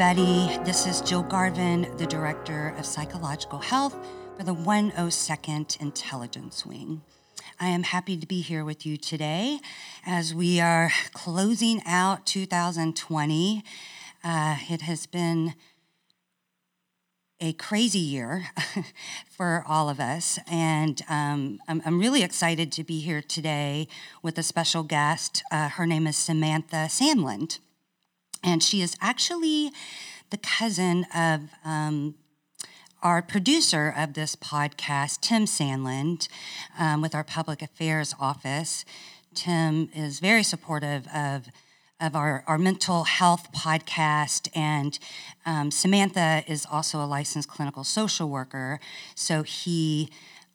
everybody. This is Jill Garvin, the Director of Psychological Health for the 102nd Intelligence Wing. I am happy to be here with you today as we are closing out 2020. Uh, it has been a crazy year for all of us. And um, I'm, I'm, really excited to be here today with a special guest. Uh, her name is Samantha Sandland. And she is actually the cousin of um, our producer of this podcast, Tim Sandland, um, with our public affairs office. Tim is very supportive of of our, our mental health podcast. And um, Samantha is also a licensed clinical social worker. So he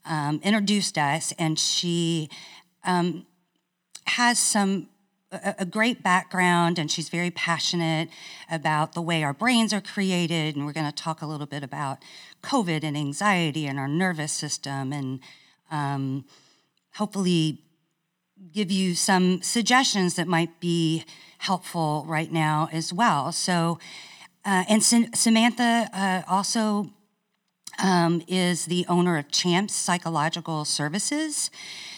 um, introduced us, and she um, has some a, great background and she's very passionate about the way our brains are created. And we're going to talk a little bit about COVID and anxiety and our nervous system and um, hopefully give you some suggestions that might be helpful right now as well. So, uh, and Samantha uh, also um, is the owner of Champs Psychological Services.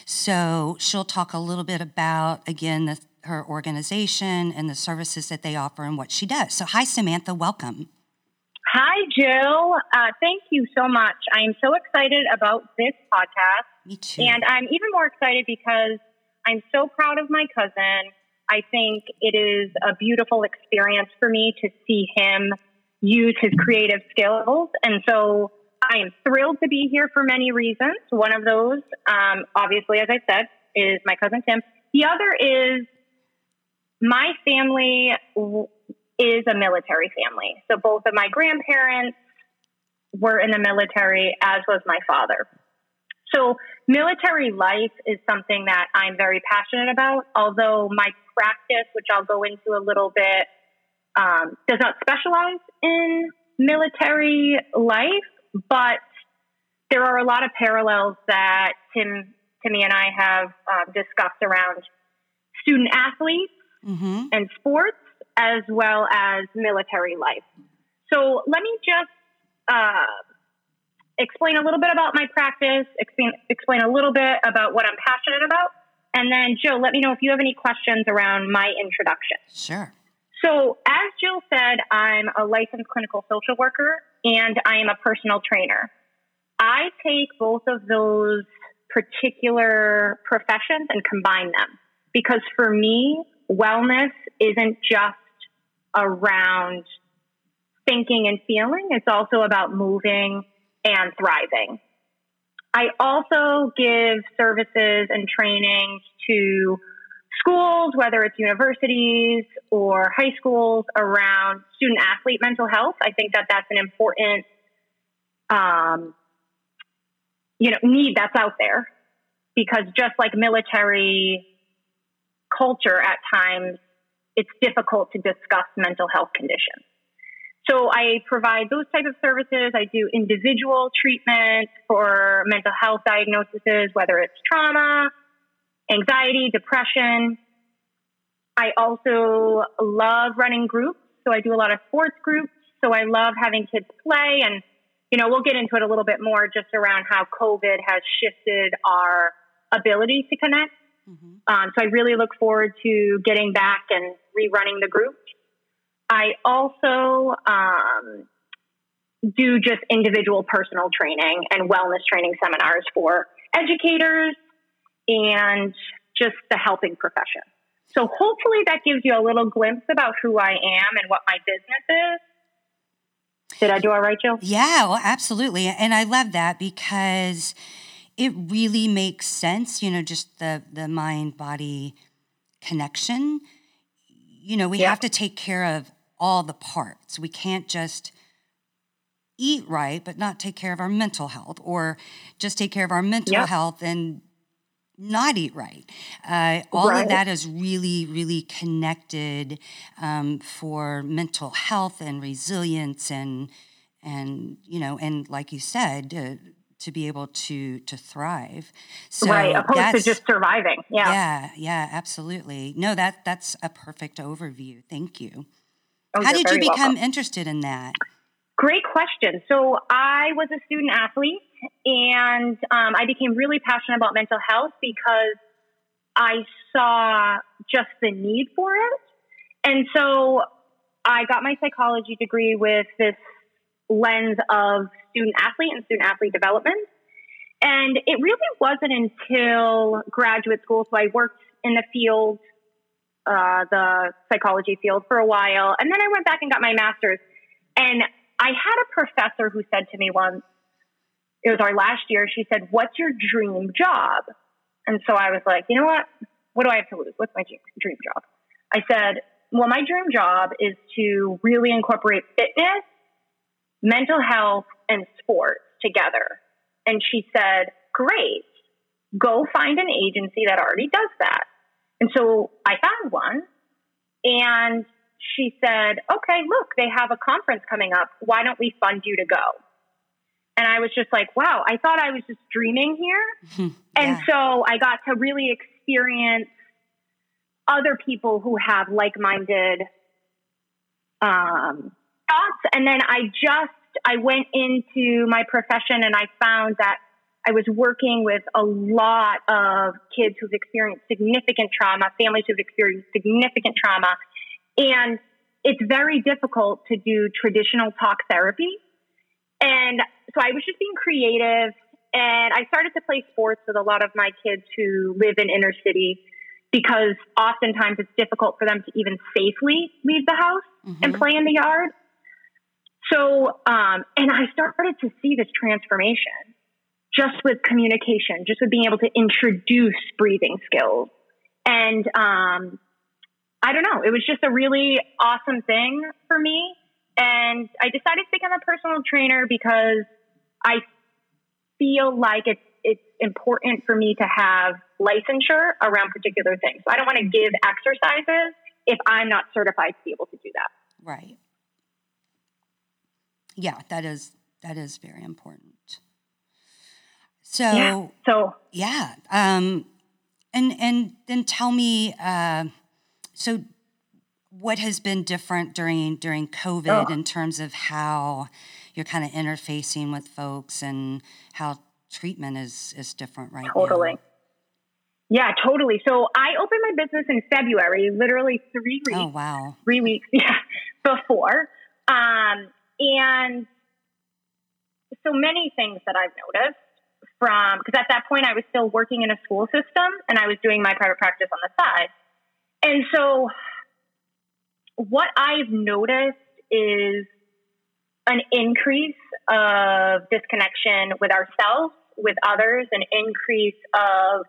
So she'll talk a little bit about, again, the her organization and the services that they offer and what she does. So, hi, Samantha, welcome. Hi, Jill. Uh, thank you so much. I am so excited about this podcast. Me too. And I'm even more excited because I'm so proud of my cousin. I think it is a beautiful experience for me to see him use his creative skills. And so I am thrilled to be here for many reasons. One of those, um, obviously, as I said, is my cousin Tim. The other is my family is a military family. So both of my grandparents were in the military, as was my father. So military life is something that I'm very passionate about, although my practice, which I'll go into a little bit, um, does not specialize in military life, but there are a lot of parallels that Tim, Timmy and I have uh, discussed around student athletes mm-hmm. and sports as well as military life. So let me just uh, explain a little bit about my practice, explain, explain a little bit about what I'm passionate about. And then, Jill, let me know if you have any questions around my introduction. Sure. So, as Jill said, I'm a licensed clinical social worker and I am a personal trainer. I take both of those particular professions and combine them because for me, wellness isn't just around thinking and feeling, it's also about moving and thriving. I also give services and trainings to schools, whether it's universities or high schools, around student athlete mental health. I think that that's an important, um, you know, need that's out there because just like military culture at times it's difficult to discuss mental health conditions. So I provide those type of services. I do individual treatment for mental health diagnoses, whether it's trauma, anxiety, depression. I also love running groups. So I do a lot of sports groups. So I love having kids play and you know, we'll get into it a little bit more just around how COVID has shifted our ability to connect. Mm-hmm. Um, so I really look forward to getting back and rerunning the group. I also um, do just individual personal training and wellness training seminars for educators and just the helping profession. So hopefully that gives you a little glimpse about who I am and what my business is. Did I do all right, Jill? Yeah, well, absolutely. And I love that because it really makes sense, you know, just the the mind body connection. You know, we have to take care of all the parts. We can't just eat right but not take care of our mental health or just take care of our mental health and not eat right. Uh, all right. of that is really, really connected um, for mental health and resilience and and you know and like you said, uh, to be able to to thrive. So right, opposed to just surviving. Yeah. Yeah, yeah, absolutely. No, that that's a perfect overview. Thank you. Oh, How did you become welcome. interested in that? Great question. So I was a student athlete, and um, I became really passionate about mental health because I saw just the need for it. And so I got my psychology degree with this lens of student athlete and student athlete development. And it really wasn't until graduate school, so I worked in the field, uh, the psychology field for a while, and then I went back and got my master's. And I had a professor who said to me once, it was our last year, she said, What's your dream job? And so I was like, You know what? What do I have to lose? What's my dream job? I said, Well, my dream job is to really incorporate fitness, mental health, and sports together. And she said, Great, go find an agency that already does that. And so I found one and she said, okay, look, they have a conference coming up. Why don't we fund you to go? And I was just like, wow, I thought I was just dreaming here. yeah. And so I got to really experience other people who have like minded um, thoughts. And then I just, I went into my profession and I found that I was working with a lot of kids who've experienced significant trauma, families who've experienced significant trauma. And it's very difficult to do traditional talk therapy. And so I was just being creative and I started to play sports with a lot of my kids who live in inner city because oftentimes it's difficult for them to even safely leave the house mm-hmm. and play in the yard. So, um, and I started to see this transformation just with communication, just with being able to introduce breathing skills. And um, I don't know, it was just a really awesome thing for me. And I decided to become a personal trainer because I feel like it's it's important for me to have licensure around particular things. So I don't want to give exercises if I'm not certified to be able to do that. Right. Yeah, that is that is very important. So yeah. So yeah, um, and and then tell me, uh, so what has been different during during COVID oh. in terms of how you're kind of interfacing with folks and how treatment is is different right totally. now. Yeah, totally. So I opened my business in February, literally three weeks. Oh wow, three weeks yeah before, um, and so many things that I've noticed from because at that point I was still working in a school system and I was doing my private practice on the side. And so what I've noticed is an increase of disconnection with ourselves, with others, an increase of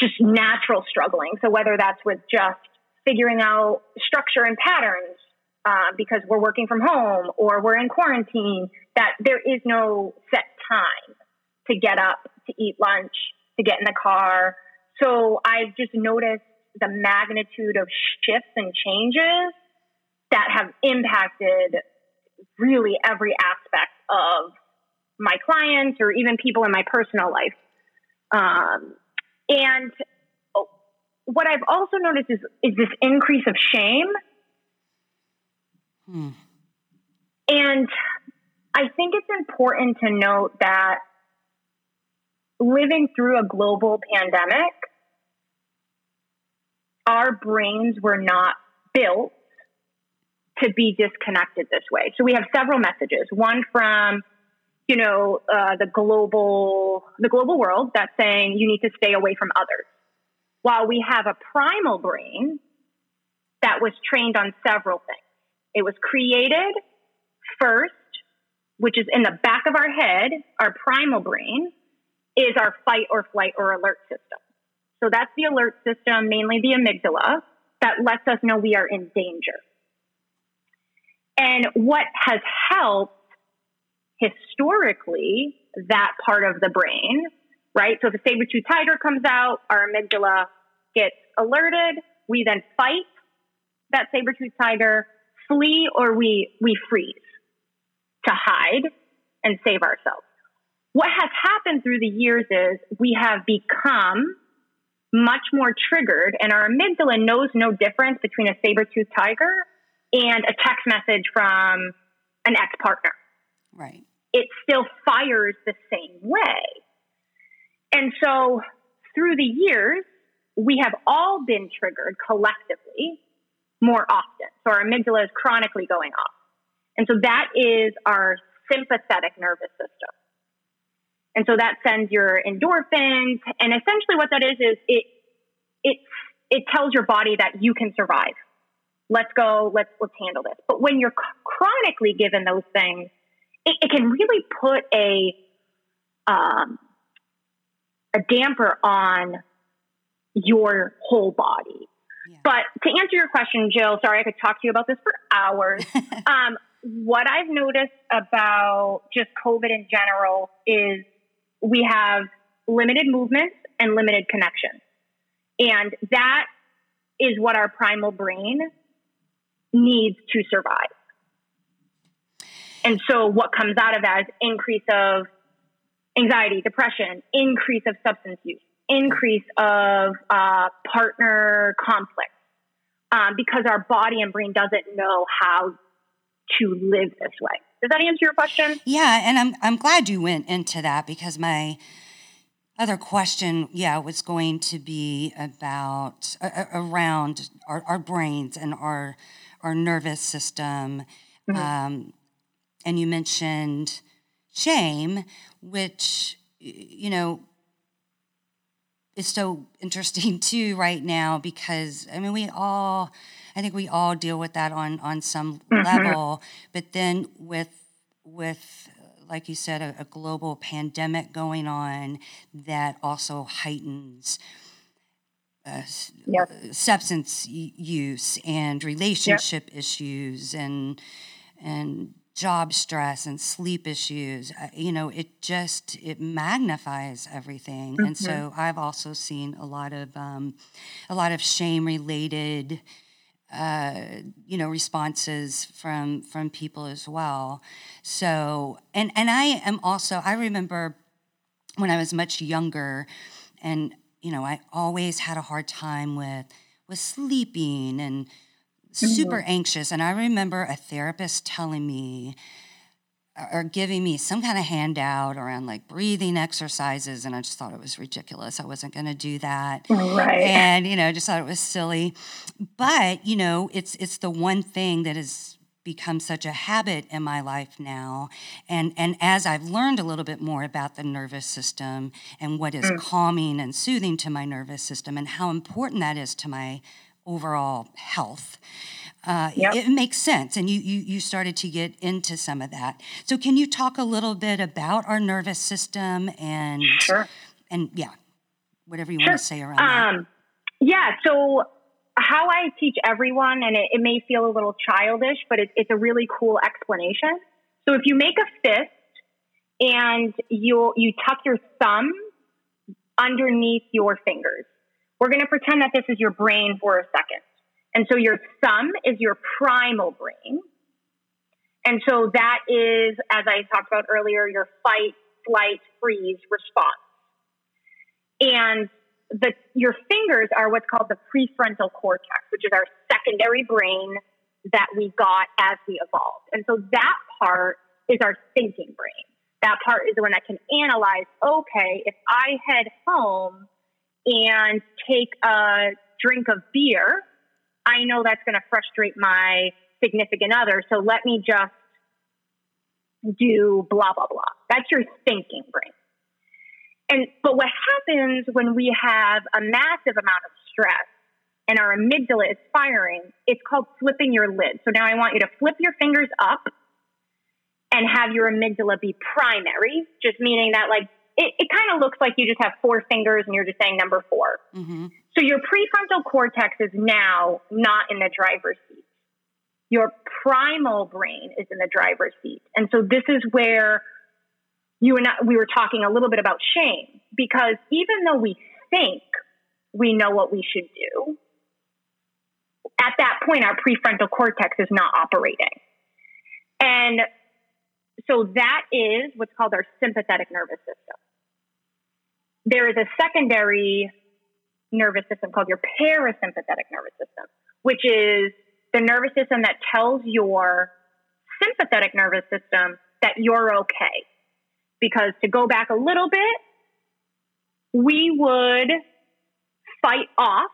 just natural struggling. So whether that's with just figuring out structure and patterns uh, because we're working from home or we're in quarantine, that there is no set time to get up, to eat lunch, to get in the car. So I've just noticed the magnitude of shifts and changes that have impacted really every aspect of my clients or even people in my personal life. Um, and what I've also noticed is, is this increase of shame. Hmm. And I think it's important to note that living through a global pandemic, our brains were not built to be disconnected this way. So we have several messages. One from, you know, uh, the global the global world that's saying you need to stay away from others. While we have a primal brain that was trained on several things. It was created first which is in the back of our head, our primal brain, is our fight or flight or alert system. So that's the alert system, mainly the amygdala, that lets us know we are in danger. And what has helped historically that part of the brain, right? So if a saber-tooth tiger comes out, our amygdala gets alerted. We then fight that saber-tooth tiger, flee, or we, we freeze to hide and save ourselves. What has happened through the years is we have become much more triggered, and our amygdala knows no difference between a saber toothed tiger and a text message from an ex partner. Right. It still fires the same way. And so through the years, we have all been triggered collectively more often. So our amygdala is chronically going off. And so that is our sympathetic nervous system. And so that sends your endorphins. And essentially what that is, is it, it, it tells your body that you can survive. Let's go. Let's, let's handle this. But when you're chronically given those things, it, it can really put a, um, a damper on your whole body. But to answer your question, Jill, sorry, I could talk to you about this for hours. um, what I've noticed about just COVID in general is we have limited movements and limited connections. And that is what our primal brain needs to survive. And so what comes out of that is increase of anxiety, depression, increase of substance use, increase of uh, partner conflict, um, because our body and brain doesn't know how to live this way. Does that answer your question? Yeah, and I'm I'm glad you went into that because my other question, yeah, was going to be about uh, around our, our brains and our our nervous system. Mm-hmm. Um, and you mentioned shame, which you know is so interesting too right now because I mean we all I think we all deal with that on on some mm-hmm. level, but then with with like you said a, a, global pandemic going on that also heightens uh, yep. substance use and relationship yep. issues and and job stress and sleep issues uh, you know it just it magnifies everything mm-hmm. and so i've also seen a lot of um, a lot of shame related uh, you know responses from from people as well so and and i am also i remember when i was much younger and you know i always had a hard time with with sleeping and super mm-hmm. anxious. And I remember a therapist telling me or giving me some kind of handout around like breathing exercises. And I just thought it was ridiculous. I wasn't going to do that. Right. And, you know, I just thought it was silly. But, you know, it's, it's the one thing that has become such a habit in my life now and and as I've learned a little bit more about the nervous system and what is mm. calming and soothing to my nervous system and how important that is to my overall health. Uh, yep. It makes sense, and you, you you started to get into some of that. So, can you talk a little bit about our nervous system and sure. and yeah, whatever you sure. want to say around um, that? Yeah. So, how I teach everyone, and it, it may feel a little childish, but it, it's a really cool explanation. So, if you make a fist and you you tuck your thumb underneath your fingers, we're going to pretend that this is your brain for a second. And so your thumb is your primal brain. And so that is, as I talked about earlier, your fight, flight, freeze response. And the, your fingers are what's called the prefrontal cortex, which is our secondary brain that we got as we evolved. And so that part is our thinking brain. That part is the one that can analyze, okay, if I head home and take a drink of beer, I know that's going to frustrate my significant other. So let me just do blah, blah, blah. That's your thinking brain. And, but what happens when we have a massive amount of stress and our amygdala is firing, it's called flipping your lid. So now I want you to flip your fingers up and have your amygdala be primary, just meaning that like it, it kind of looks like you just have four fingers and you're just saying number 4 mm-hmm. So your prefrontal cortex is now not in the driver's seat. Your primal brain is in the driver's seat. And so this is where you and I, we were talking a little bit about shame because even though we think we know what we should do, at that point, our prefrontal cortex is not operating. And so that is what's called our sympathetic nervous system. There is a secondary nervous system called your parasympathetic nervous system, which is the nervous system that tells your sympathetic nervous system that you're okay. Because to go back a little bit, we would fight off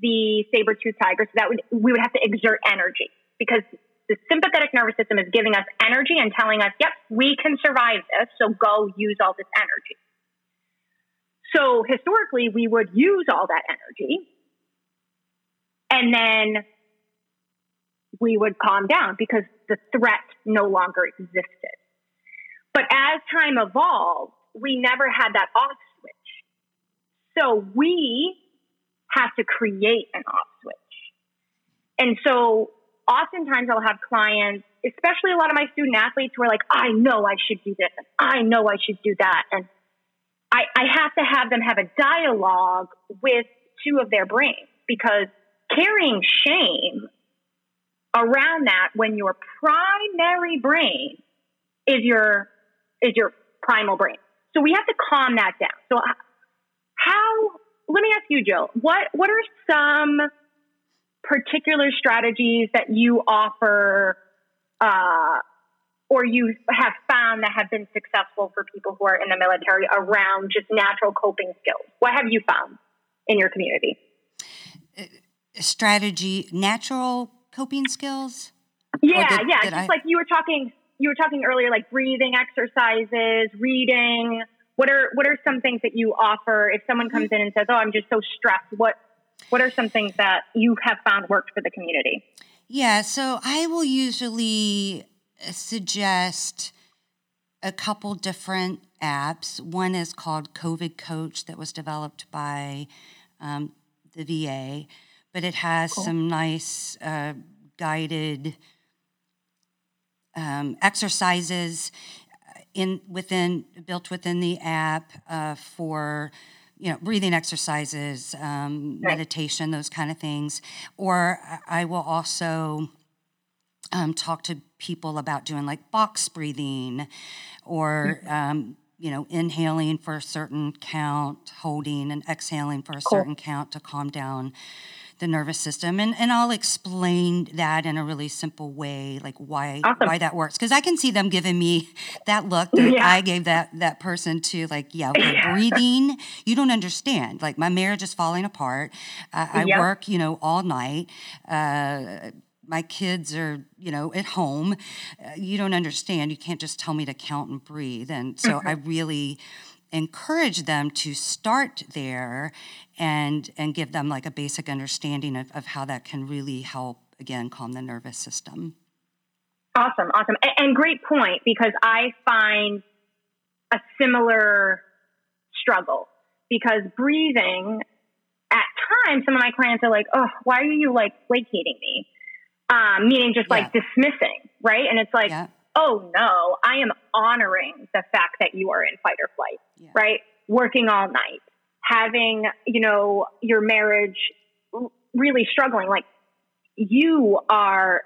the saber-tooth tiger. So that would, we would have to exert energy because the sympathetic nervous system is giving us energy and telling us, yep, we can survive this. So go use all this energy. So historically, we would use all that energy and then we would calm down because the threat no longer existed. But as time evolved, we never had that off switch. So we have to create an off switch. And so oftentimes I'll have clients, especially a lot of my student athletes who are like, I know I should do this. I know I should do that. And I, I have to have them have a dialogue with two of their brains because carrying shame around that when your primary brain is your is your primal brain. So we have to calm that down. So uh, how let me ask you, Jill, what what are some particular strategies that you offer uh, or you have found that have been successful for people who are in the military around just natural coping skills? What have you found in your community? Uh, strategy, natural coping skills? Yeah, did, yeah. Did just I... like you were talking, you were talking earlier, like breathing exercises, reading. What are what are some things that you offer if someone comes in and says, "Oh, I'm just so stressed"? What what are some things that you have found worked for the community? Yeah, so I will usually suggest a couple different apps. One is called COVID Coach that was developed by um, the VA, but it has cool. some nice uh, guided um, exercises in within built within the app uh, for you know breathing exercises um, right. meditation those kind of things or i will also um, talk to people about doing like box breathing or mm-hmm. um, you know inhaling for a certain count holding and exhaling for a cool. certain count to calm down the nervous system. And, and i'll explain that in a really simple way like why awesome. why that works. Because i can see them giving me that look that yeah. i gave that that person to like yeah okay, breathing. You don't understand. Like my marriage is falling apart. Uh, i yep. work you know all night. Uh, my kids are you know at home. Uh, you don't understand. You can't just tell me to count and breathe. And so mm-hmm. i really encourage them to start there and and give them like a basic understanding of, of how that can really help again calm the nervous system awesome awesome and, and great point because i find a similar struggle because breathing at times some of my clients are like oh why are you like placating me um, meaning just yeah. like dismissing right and it's like yeah. Oh no i am honoring the fact that you are in fight or flight yeah. right working all night having, you know, your marriage really struggling, like you are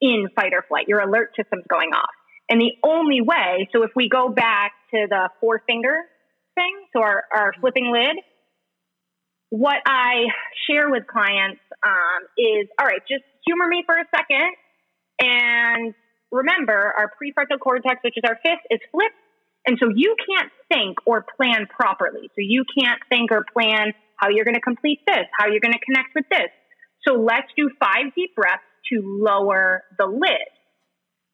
in fight or flight. Your alert system's going off. And the only way, so if we go back to the four finger thing, so our, our flipping lid, what I share with clients um, is all right, just humor me for a second. And remember, our prefrontal cortex, which is our fifth, is flipped and so you can't think or plan properly. So you can't think or plan how you're going to complete this, how you're going to connect with this. So let's do five deep breaths to lower the lid.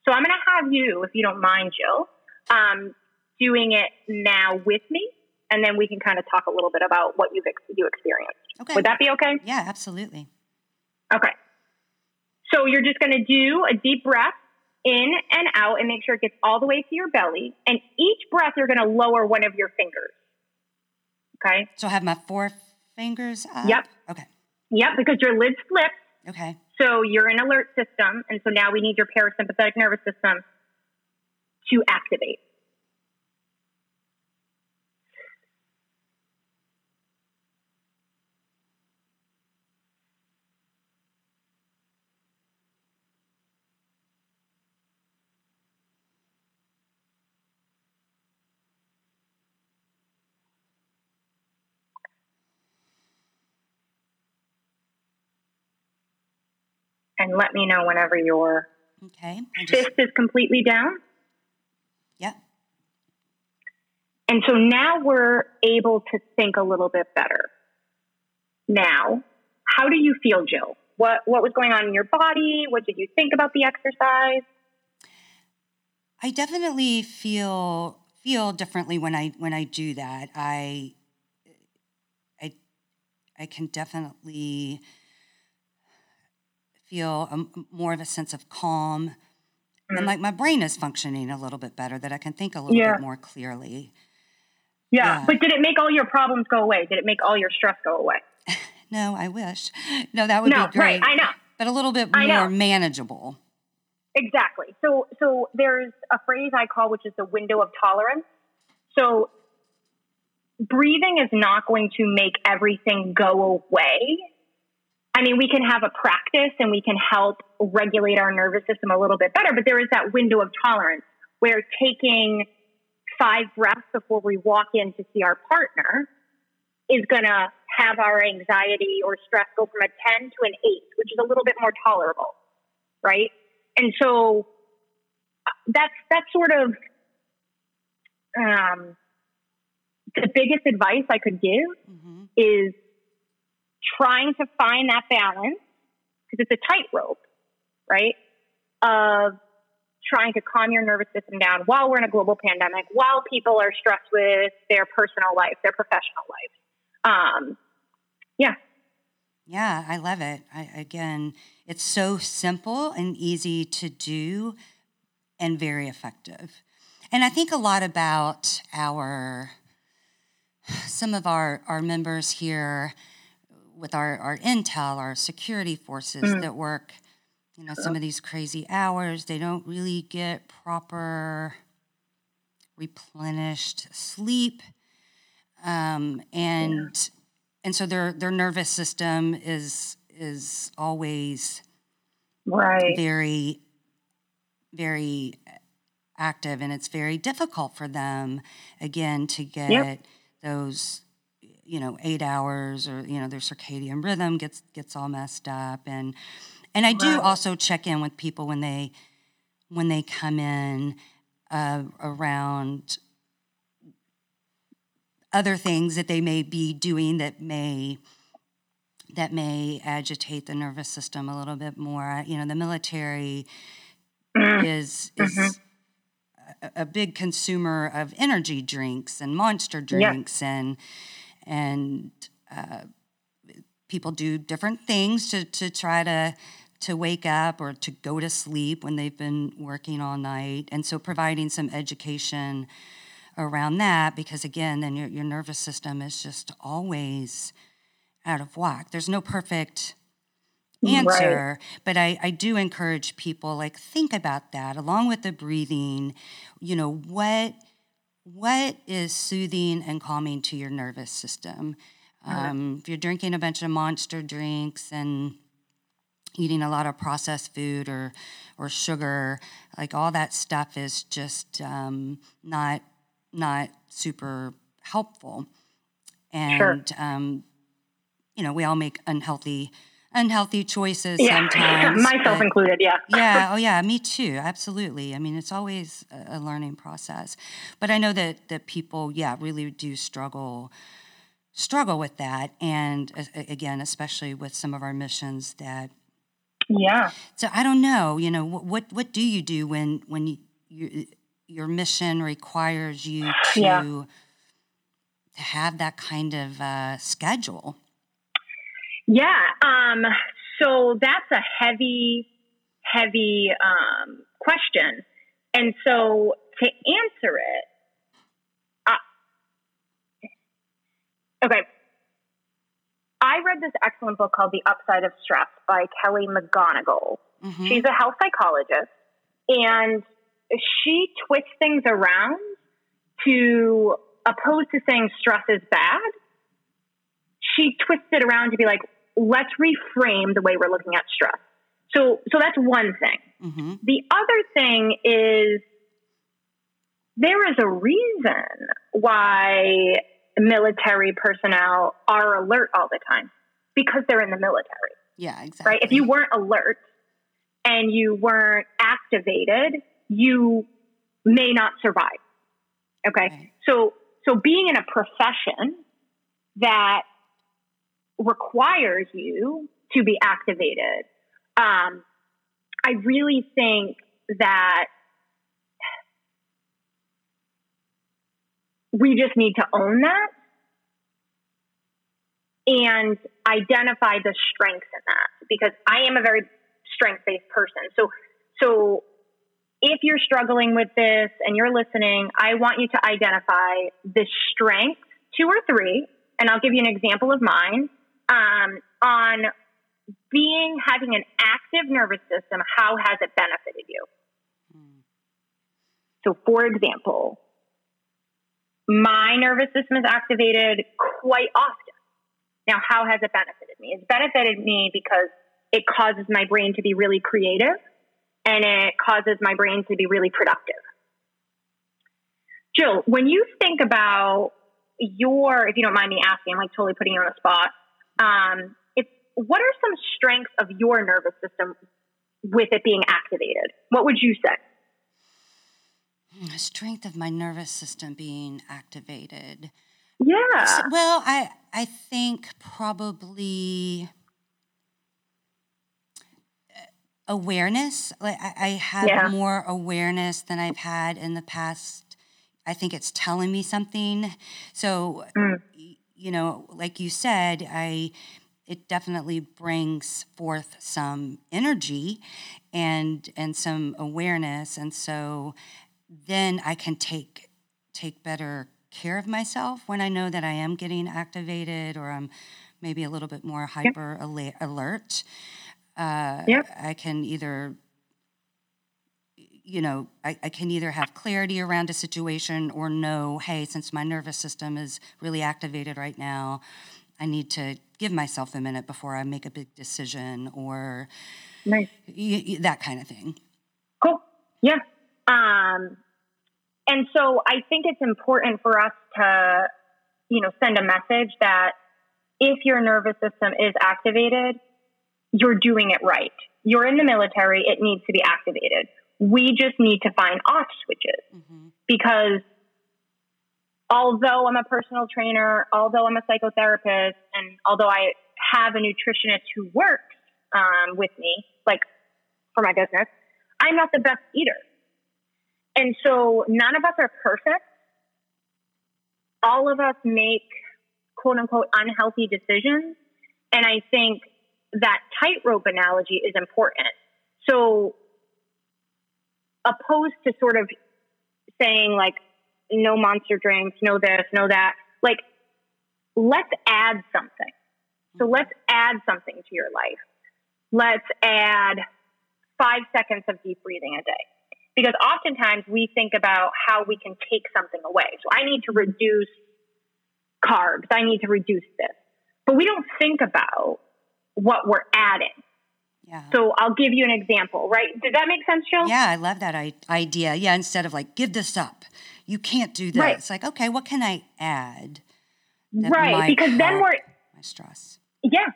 So I'm going to have you, if you don't mind, Jill, um, doing it now with me, and then we can kind of talk a little bit about what you've ex- you experienced. Okay. Would that be okay? Yeah, absolutely. Okay. So you're just going to do a deep breath in and out and make sure it gets all the way to your belly. And each breath, you're going to lower one of your fingers. Okay. So I have my four fingers up? Yep. Okay. Yep, because your lid's flipped. Okay. So you're in alert system. And so now we need your parasympathetic nervous system to activate. And let me know whenever your Okay. Just, fist is completely down. yep. And so now we're able to think a little bit better. Now, how do you feel, Jill? What what was going on in your body? What did you think about the exercise? I definitely feel feel differently when I when I do that. I I I can definitely feel a, more of a sense of calm and Mm. like my brain is functioning a little bit better that I can think a little Yeah. bit more clearly. Yeah. Yeah. But did it make all your problems go away? Did it make all your stress go away? No, I wish. No, that would no, be great. right. I know. but a little bit more manageable. Exactly. So so there's a phrase I call which is the window of tolerance. So breathing is not going to make everything go away. I mean, we can have a practice and we can help regulate our nervous system a little bit better, but there is that window of tolerance where taking five breaths before we walk in to see our partner is going to have our anxiety or stress go from a 10 to an 8, which is a little bit more tolerable, right? And so that's that's sort of um, the biggest advice I could give hmm is trying to find that balance because it's a tightrope, right? Of trying to calm your nervous system down while we're in a global pandemic, while people are stressed with their personal life, their professional life. Um, yeah, Yeah, I love it. I, again, it's so simple and easy to do and very effective. And I think a lot about our some of our, our members here with our, our intel, our security forces Mm. that work, you know, some of these crazy hours. They don't really get proper replenished sleep. Um, and and so their their nervous system is is always right. very very active and it's very difficult for them again to get those you know 8 hours or you know their circadian rhythm gets gets all messed up and and I do Right. also check in with people when they when they come in uh, around other things that they may be doing that may that may agitate the nervous system a little bit more. You know, the military Mm, is is a, a big consumer of energy drinks and monster drinks and and uh, people do different things to to try to to wake up or to go to sleep when they've been working all night. And so providing some education around that because again then your, your nervous system is just always out of whack. There's no perfect Right. answer but I, I do encourage people like think about that along with the breathing. You know what what is soothing and calming to your nervous system? Um, if you're drinking a bunch of monster drinks and eating a lot of processed food or or sugar like all that stuff is just um, not not super helpful. And um, you know we all make unhealthy unhealthy choices yeah, myself but- included. Yeah. yeah oh yeah me too absolutely i mean it's always a, a learning process but i know that that people yeah really do struggle struggle with that and uh, again especially with some of our missions that Yeah. so i don't know you know what what, what do you do when when you, you your mission requires you to Yeah. to have that kind of uh, schedule Yeah. Um, so that's a heavy, heavy um, question. And so to answer it, uh, okay. I read this excellent book called The Upside of Stress by Kelly McGonigal. Mhm. She's a health psychologist, and she twists things around to opposed to saying stress is bad. She twists it around to be like, let's reframe the way we're looking at stress. So, so that's one thing. Mhm. The other thing is there is a reason why military personnel are alert all the time because they're in the military yeah exactly right? If you weren't alert, and you weren't activated, you may not survive. Okay. Right. So, so being in a profession that requires you to be activated, um, I really think that we just need to own that and identify the strengths in that because I am a very strength based person. So, so if you're struggling with this and you're listening, I want you to identify the strength, two or three, and I'll give you an example of mine um, on being having an active nervous system. How has it benefited you? Hmm. So, for example, my nervous system is activated quite often. Now, how has it benefited me? It's benefited me because it causes my brain to be really creative and it causes my brain to be really productive. Jill, when you think about your, if you don't mind me asking, I'm like totally putting you on the spot. Um, it's what are some strengths of your nervous system with it being activated? What would you say? The strength of my nervous system being activated. Yeah. Well, I I think probably uh, awareness. Like I, I have yeah. more awareness than I've had in the past. I think it's telling me something. So, mm. You know, like you said, I it definitely brings forth some energy and and some awareness, and so then I can take take better care of myself when I know that I am getting activated or I'm maybe a little bit more hyper yep. alert. Uh, yep. I can either, you know, I, I, can either have clarity around a situation or know, hey, since my nervous system is really activated right now, I need to give myself a minute before I make a big decision or nice. y- y- that kind of thing. Cool. Yeah. Um, and so I think it's important for us to, you know, send a message that if your nervous system is activated, you're doing it right. You're in the military, it needs to be activated. We just need to find off switches mm-hmm. because although I'm a personal trainer, although I'm a psychotherapist, and although I have a nutritionist who works um, with me, like for my business, I'm not the best eater. And so none of us are perfect. All of us make quote unquote unhealthy decisions. And I think that tightrope analogy is important. So, opposed to sort of saying like, no monster drinks, no this, no that, like, let's add something. So, mm-hmm. let's add something to your life. Let's add five seconds of deep breathing a day because oftentimes we think about how we can take something away. So I need to mm-hmm. reduce carbs. I need to reduce this. But we don't think about what we're adding. Yeah. So I'll give you an example, right? Does that make sense, Jill? Yeah, I love that idea. Yeah, instead of like, give this up, you can't do that. Right. It's like, okay, what can I add? Right, because then we're my stress. Yeah,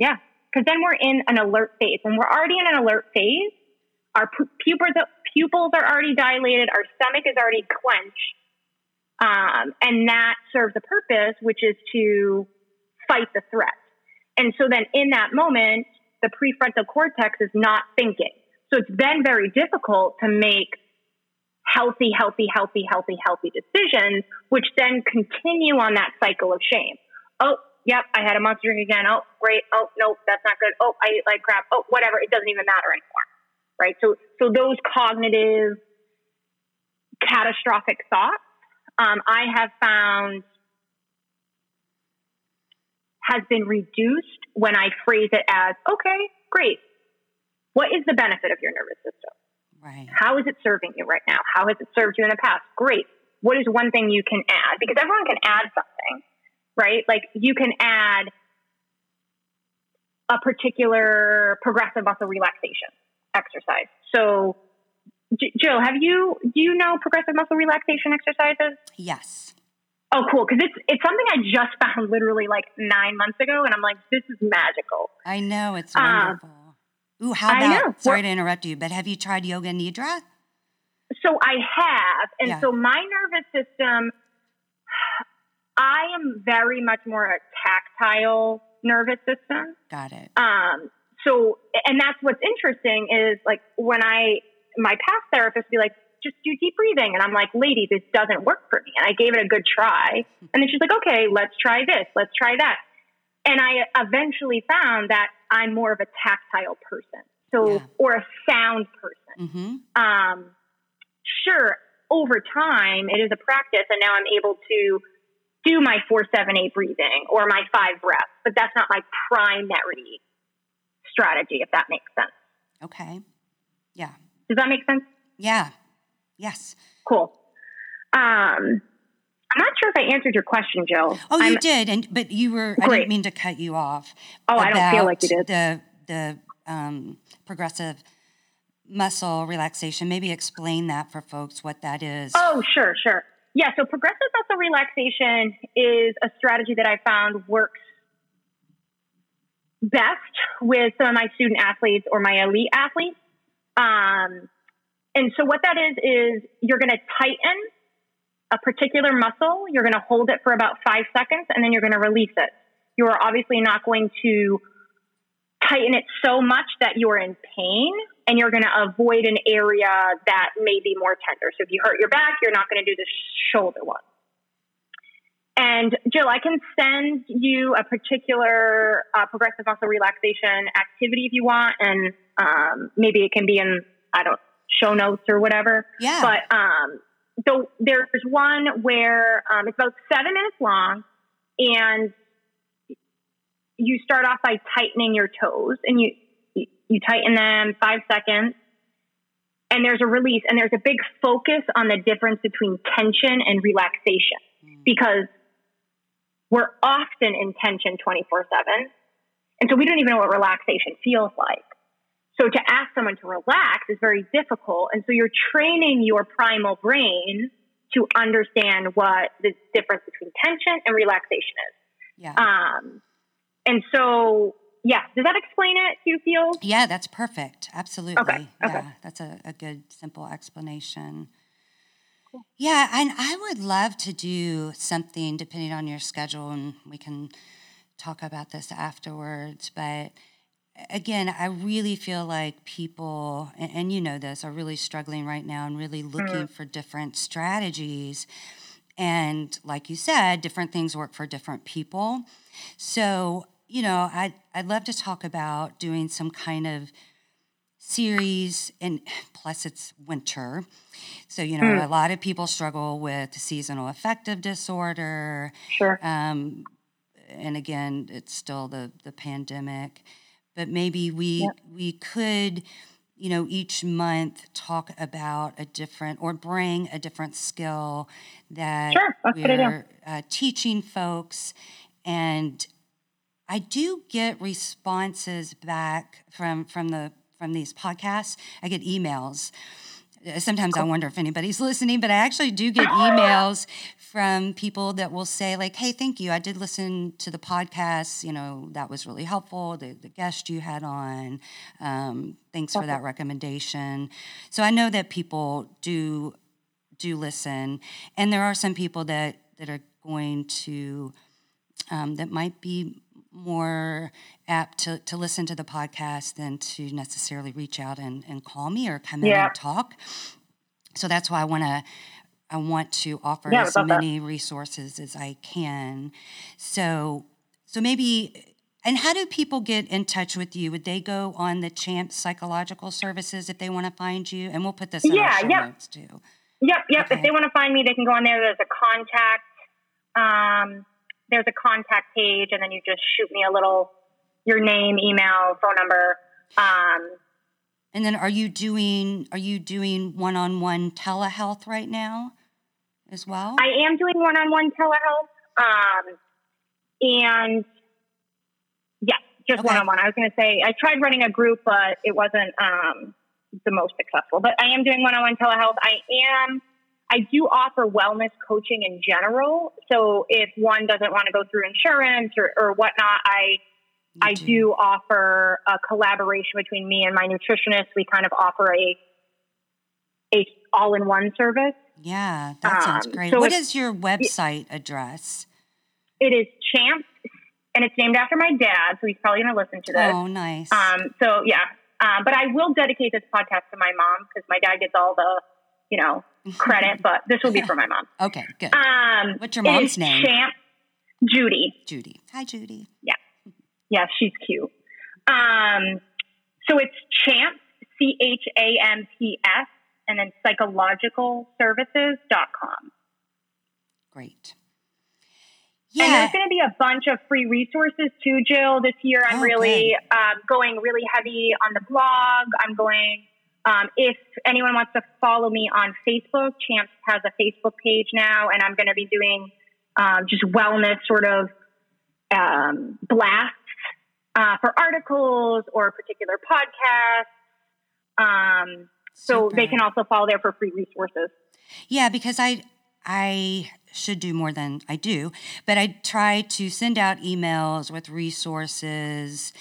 yeah, because then we're in an alert phase. When we're already in an alert phase, our pupils, pupils are already dilated, our stomach is already clenched. Um, and that serves a purpose, which is to fight the threat. And so then in that moment, the prefrontal cortex is not thinking. So it's then very difficult to make healthy, healthy, healthy, healthy, healthy decisions, which then continue on that cycle of shame. Oh, yep, I had a monster drink again. Oh, great. Oh, nope, that's not good. Oh, I ate like crap. Oh, whatever. It doesn't even matter anymore right? So, so those cognitive catastrophic thoughts, um, I have found has been reduced when I phrase it as, okay, great. What is the benefit of your nervous system? Right. How is it serving you right now? How has it served you in the past? Great. What is one thing you can add? Because everyone can add something, right? Like you can add a particular progressive muscle relaxation exercise. So, Jill, have you do you know progressive muscle relaxation exercises? Yes. Oh, cool! Because it's it's something I just found literally like nine months ago, and I'm like, this is magical. I know it's um, wonderful. Ooh, how about? Sorry to interrupt you, but have you tried yoga nidra? So I have, and yeah. so my nervous system. I am very much more a tactile nervous system. Got it. Um. So, and that's what's interesting is like when I my past therapist be like, just do deep breathing. And I'm like, lady, this doesn't work for me. And I gave it a good try. And then she's like, okay, let's try this. Let's try that. And I eventually found that I'm more of a tactile person. So, yeah. or a sound person. Mm-hmm. Um, sure, over time, it is a practice. And now I'm able to do my four, seven, eight breathing or my five breaths, but that's not my primary strategy, if that makes sense. Okay. Yeah. Does that make sense? Yeah. Yes. Cool. Um, I'm not sure if I answered your question, Jill. Oh, you I'm, did, and but you were. Great. I didn't mean to cut you off. Oh, I don't feel like you did. The the um, progressive muscle relaxation. Maybe explain that for folks what that is. Oh, sure, sure. Yeah, so progressive muscle relaxation is a strategy that I found works best with some of my student athletes or my elite athletes. Um, and so what that is is you're going to tighten a particular muscle. You're going to hold it for about five seconds, and then you're going to release it. You are obviously not going to tighten it so much that you're in pain, and you're going to avoid an area that may be more tender. So if you hurt your back, you're not going to do the shoulder one. And Jill, I can send you a particular uh, progressive muscle relaxation activity if you want, and um, maybe it can be in I don't show notes or whatever. Yeah. But um, so there's one where um, it's about seven minutes long, and you start off by tightening your toes, and you you tighten them five seconds, and there's a release, and there's a big focus on the difference between tension and relaxation mm. because we're often in tension 24 7. And so we don't even know what relaxation feels like. So to ask someone to relax is very difficult. And so you're training your primal brain to understand what the difference between tension and relaxation is. Yeah. Um, and so, yeah, does that explain it, do you feel? Yeah, that's perfect. Absolutely. Okay. okay. Yeah, that's a, a good, simple explanation. Cool. Yeah, and I would love to do something depending on your schedule, and we can talk about this afterwards. But again, I really feel like people, and, and, you know this, are really struggling right now and really looking mm-hmm. for different strategies. And like you said, different things work for different people. So, you know, I'd, I'd love to talk about doing some kind of series and plus it's winter so you know mm. a lot of people struggle with seasonal affective disorder sure um, and again it's still the the pandemic but maybe we yep. we could you know each month talk about a different or bring a different skill that sure, we're uh, teaching folks. And i do get responses back from from the from these podcasts. I get emails sometimes I wonder if anybody's listening, but I actually do get emails from people that will say, like, hey, thank you. I did listen to the podcast. You know, that was really helpful. The, the guest you had on. Um, thanks for that recommendation. So I know that people do do listen. And there are some people that, that are going to um, that might be more apt to, to listen to the podcast than to necessarily reach out and, and call me or come yeah. in and talk. So that's why I want to I want to offer yeah, as many that. resources as I can. So so maybe and how do people get in touch with you? Would they go on the Champ Psychological Services if they want to find you? And we'll put this in yeah, our show yep. notes too. Yep, yep. Okay. If they want to find me, they can go on there. There's a contact. Um, there's a contact page, and then you just shoot me a little your name, email, phone number. Um, and then, are you doing are you doing one on one telehealth right now, as well? I am doing one on one telehealth, um, and yes, just one on one. I was going to say I tried running a group, but it wasn't um, the most successful. But I am doing one on one telehealth. I am I do offer wellness coaching in general. So if one doesn't want to go through insurance or, or whatnot, I I do. do offer a collaboration between me and my nutritionist. We kind of offer a a all in one service. Yeah, that sounds um, great. what is your website address? It is Champs, and it's named after my dad, so he's probably going to listen to this. Oh, nice. Um, so yeah, um, but I will dedicate this podcast to my mom because my dad gets all the, you know, credit, but this will be for my mom. Okay, good. Um, What's your mom's name? Champ Judy. Judy. Hi, Judy. Yeah. Yeah, she's cute. Um, so it's Champ, C H A M P S, and then psychologicalservices.com. Great. Yeah. And there's going to be a bunch of free resources too, Jill. This year, I'm oh, really um, going really heavy on the blog. I'm going, um, if anyone wants to follow me on Facebook, Champs has a Facebook page now, and I'm going to be doing um, just wellness sort of um, blasts uh, for articles or particular podcasts. Um, so they can also follow there for free resources. Yeah, because I I should do more than I do, but I try to send out emails with resources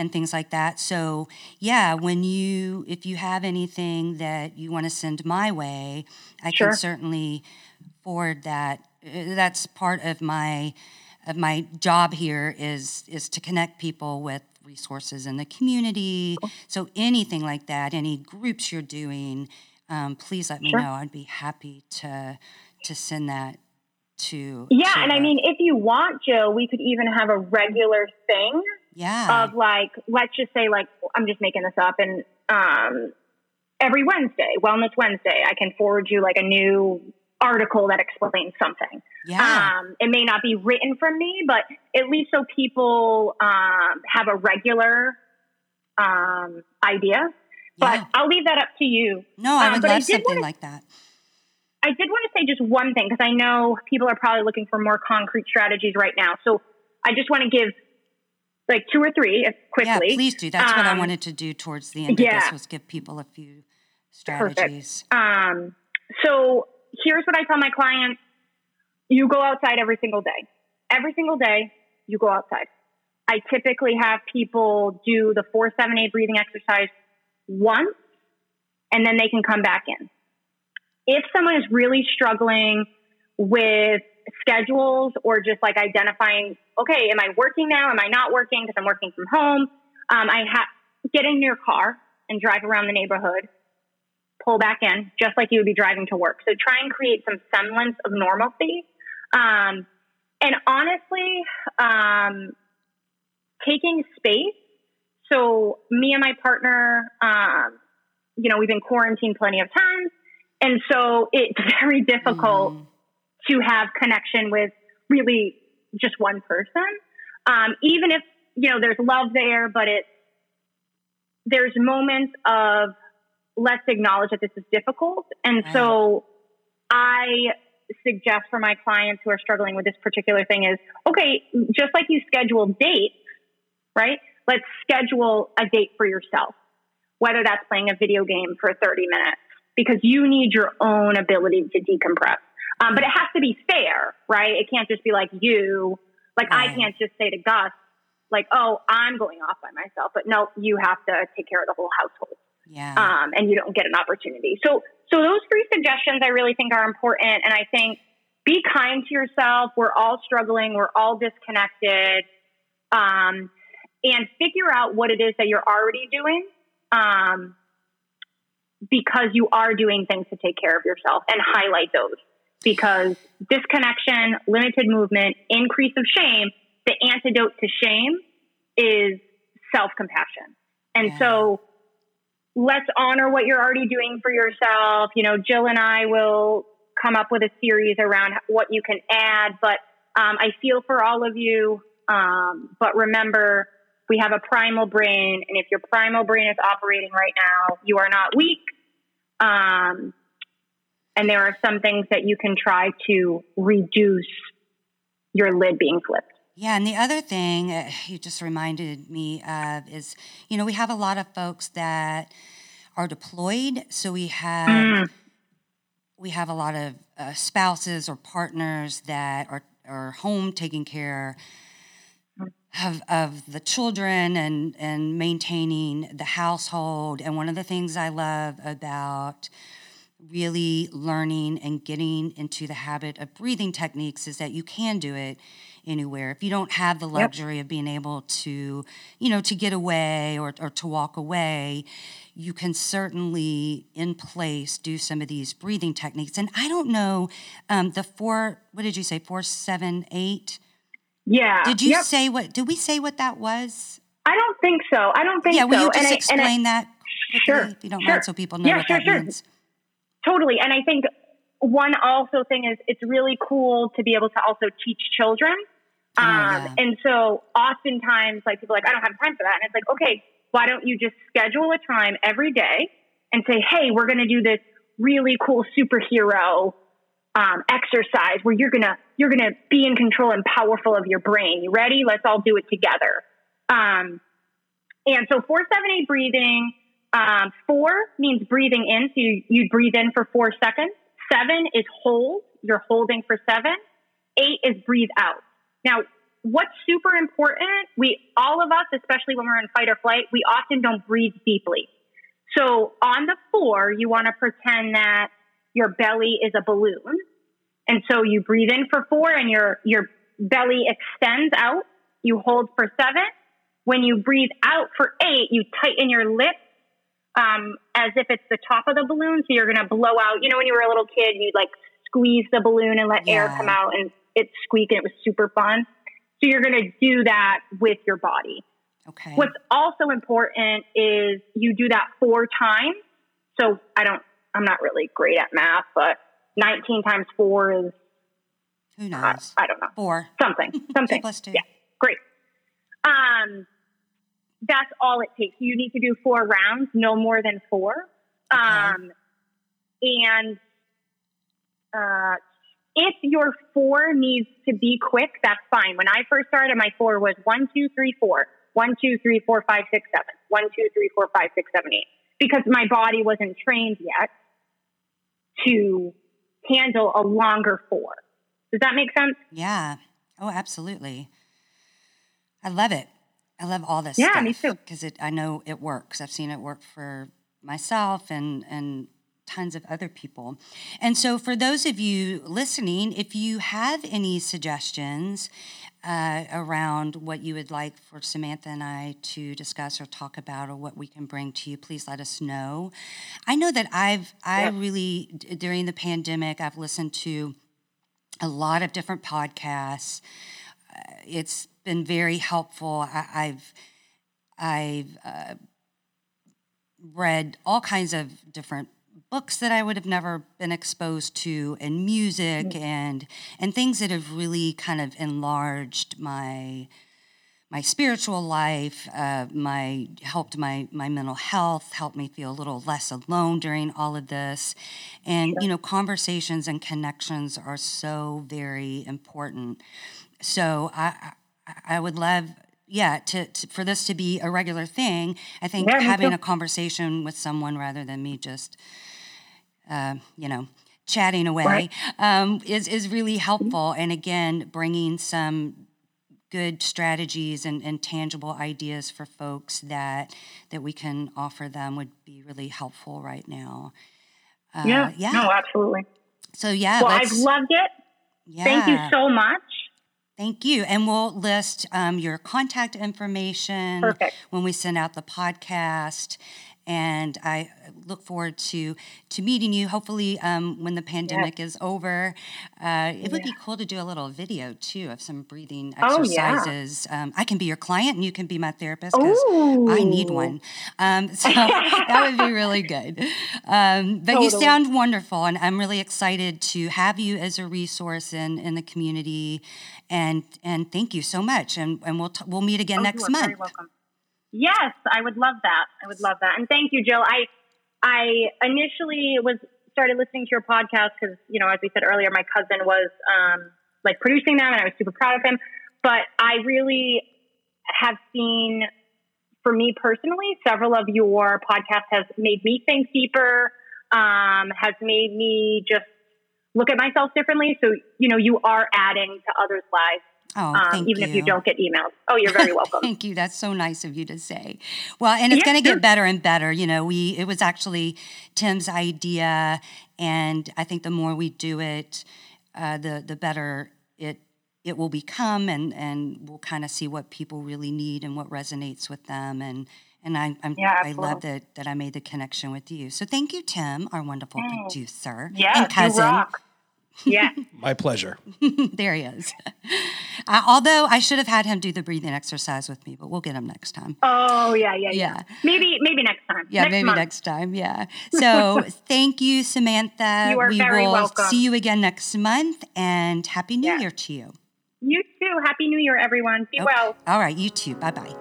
and things like that. So, yeah, when you if you have anything that you want to send my way, I sure. can certainly forward that. Uh, that's part of my of my job here is is to connect people with resources in the community. So anything like that, any groups you're doing, um, please let me sure. know. I'd be happy to to send that to. Yeah, to and I mean, if you want, Jill, we could even have a regular thing. Yeah. Of like, let's just say, like, I'm just making this up, and um, every Wednesday, Wellness Wednesday, I can forward you like a new article that explains something. Yeah. Um, it may not be written from me, but at least so people um, have a regular um, idea. But yeah. I'll leave that up to you. No, I would um, love I something wanna, like that. I did want to say just one thing because I know people are probably looking for more concrete strategies right now. So I just want to give like two or three quickly. Yeah, please do. That's what I um, wanted to do towards the end yeah. of this was give people a few strategies. Perfect. Um, so here's what I tell my clients. You go outside every single day. Every single day, you go outside. I typically have people do the 478 breathing exercise once, and then they can come back in if someone is really struggling with schedules or just like identifying, okay, am I working now? Am I not working because I'm working from home? Um, I have get in your car and drive around the neighborhood, pull back in, just like you would be driving to work. So try and create some semblance of normalcy. Um, and honestly, um, taking space. So me and my partner, um, you know, we've been quarantined plenty of times. And so it's very difficult mm. To have connection with really just one person. Um, even if, you know, there's love there, but it's, there's moments of let's acknowledge that this is difficult. And so I suggest for my clients who are struggling with this particular thing is okay, just like you schedule dates, right? Let's schedule a date for yourself, whether that's playing a video game for 30 minutes because you need your own ability to decompress. Um, but it has to be fair, right? It can't just be like you. Like right. I can't just say to Gus, like, "Oh, I'm going off by myself," but no, you have to take care of the whole household. Yeah. Um, and you don't get an opportunity. So, so those three suggestions I really think are important, and I think be kind to yourself. We're all struggling. We're all disconnected. Um, and figure out what it is that you're already doing. Um, because you are doing things to take care of yourself and highlight those because disconnection, limited movement, increase of shame, the antidote to shame is self compassion. And yeah. so let's honor what you're already doing for yourself. You know, Jill and I will come up with a series around what you can add, but um, I feel for all of you. Um, but remember, we have a primal brain, and if your primal brain is operating right now, you are not weak. Um, and there are some things that you can try to reduce your lid being flipped. Yeah, and the other thing uh, you just reminded me of is, you know, we have a lot of folks that are deployed, so we have mm. we have a lot of uh, spouses or partners that are are home taking care of, of the children and, and maintaining the household. And one of the things I love about really learning and getting into the habit of breathing techniques is that you can do it anywhere. If you don't have the luxury yep. of being able to, you know, to get away or, or to walk away, you can certainly in place do some of these breathing techniques. And I don't know um, the four, what did you say, four, seven, eight? Yeah. Did you yep. say what, did we say what that was? I don't think so. I don't think yeah, so. will you just and explain I, that? Quickly, sure. If you don't sure. mind, so people know yeah, what sure, that sure. means. Totally. And I think one also thing is it's really cool to be able to also teach children. Oh, um, yeah. And so oftentimes, like people are like, I don't have time for that. And it's like, okay, why don't you just schedule a time every day and say, hey, we're going to do this really cool superhero um, exercise where you're gonna you're gonna be in control and powerful of your brain. You ready? Let's all do it together. Um, and so four seven eight breathing. Um, four means breathing in, so you, you breathe in for four seconds. Seven is hold, you're holding for seven. Eight is breathe out. Now, what's super important, we, all of us, especially when we're in fight or flight, we often don't breathe deeply. So on the four, you want to pretend that your belly is a balloon. And so you breathe in for four and your, your belly extends out. You hold for seven. When you breathe out for eight, you tighten your lips um, as if it's the top of the balloon. So you're going to blow out. You know, when you were a little kid, you'd like squeeze the balloon and let yeah. air come out and it squeak and it was super fun. So you're going to do that with your body. Okay. What's also important is you do that four times. So I don't, I'm not really great at math, but 19 times four is. Who knows? I, I don't know. Four. Something. Something. two plus two. Yeah. Great. Um, that's all it takes. You need to do four rounds, no more than four. Okay. Um, and uh, if your four needs to be quick, that's fine. When I first started, my four was one, two, three, four, one, two, three, four, five, six, seven, one, two, three, four, five, six, seven, eight, because my body wasn't trained yet to handle a longer four. Does that make sense? Yeah. Oh, absolutely. I love it. I love all this. Yeah, stuff me too. Because it, I know it works. I've seen it work for myself and and tons of other people. And so, for those of you listening, if you have any suggestions uh, around what you would like for Samantha and I to discuss or talk about, or what we can bring to you, please let us know. I know that I've I yeah. really during the pandemic I've listened to a lot of different podcasts. Uh, it's been very helpful. I, have I've uh, read all kinds of different books that I would have never been exposed to, and music, mm-hmm. and and things that have really kind of enlarged my my spiritual life, uh, my helped my my mental health, helped me feel a little less alone during all of this, and you know conversations and connections are so very important. So I I would love yeah to, to, for this to be a regular thing i think yeah, having a conversation with someone rather than me just uh, you know, chatting away right. um, is is really helpful. And again, bringing some good strategies and, and tangible ideas for folks that that we can offer them would be really helpful right now. Uh, yeah, yeah, no, absolutely. So yeah, well, I've loved it. Yeah. Thank you so much. Thank you. And we'll list um, your contact information Perfect. when we send out the podcast and I look forward to to meeting you. Hopefully, um, when the pandemic yeah. is over, uh, it would be cool to do a little video too of some breathing exercises. Oh, yeah. um, I can be your client, and you can be my therapist because I need one. Um, so that would be really good. Um, but totally. you sound wonderful, and I'm really excited to have you as a resource in in the community. And and thank you so much. And and we'll t- we'll meet again oh, next month. Yes, I would love that. I would love that. And thank you, Jill. I I initially was started listening to your podcast because you know, as we said earlier, my cousin was um, like producing them, and I was super proud of him. But I really have seen, for me personally, several of your podcasts has made me think deeper. Um, has made me just look at myself differently. So you know, you are adding to others' lives Oh, um, even you. if you don't get emails. Oh, you're very welcome. thank you. That's so nice of you to say. Well, and it's yeah, going to get better and better. You know, we it was actually Tim's idea, and I think the more we do it, uh, the the better it it will become, and and we'll kind of see what people really need and what resonates with them, and and I I'm, yeah, I love that that I made the connection with you. So thank you, Tim, our wonderful mm. producer yeah, and cousin. Yeah. My pleasure. there he is. Uh, although I should have had him do the breathing exercise with me, but we'll get him next time. Oh, yeah, yeah, yeah. yeah. Maybe maybe next time. Yeah, next maybe month. next time. Yeah. So thank you, Samantha. You are we very will welcome. see you again next month and happy new yeah. year to you. You too. Happy New Year, everyone. Be okay. well. All right, you too. Bye bye.